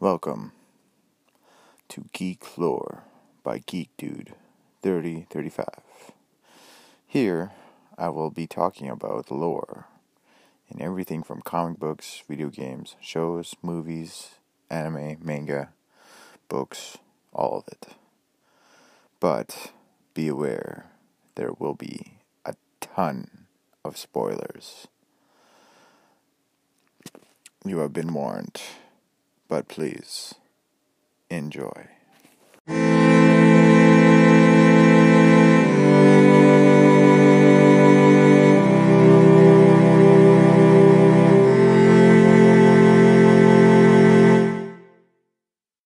Welcome to Geek Lore by Geek Dude 3035. Here, I will be talking about lore in everything from comic books, video games, shows, movies, anime, manga, books, all of it. But be aware, there will be a ton of spoilers. You have been warned, but please enjoy.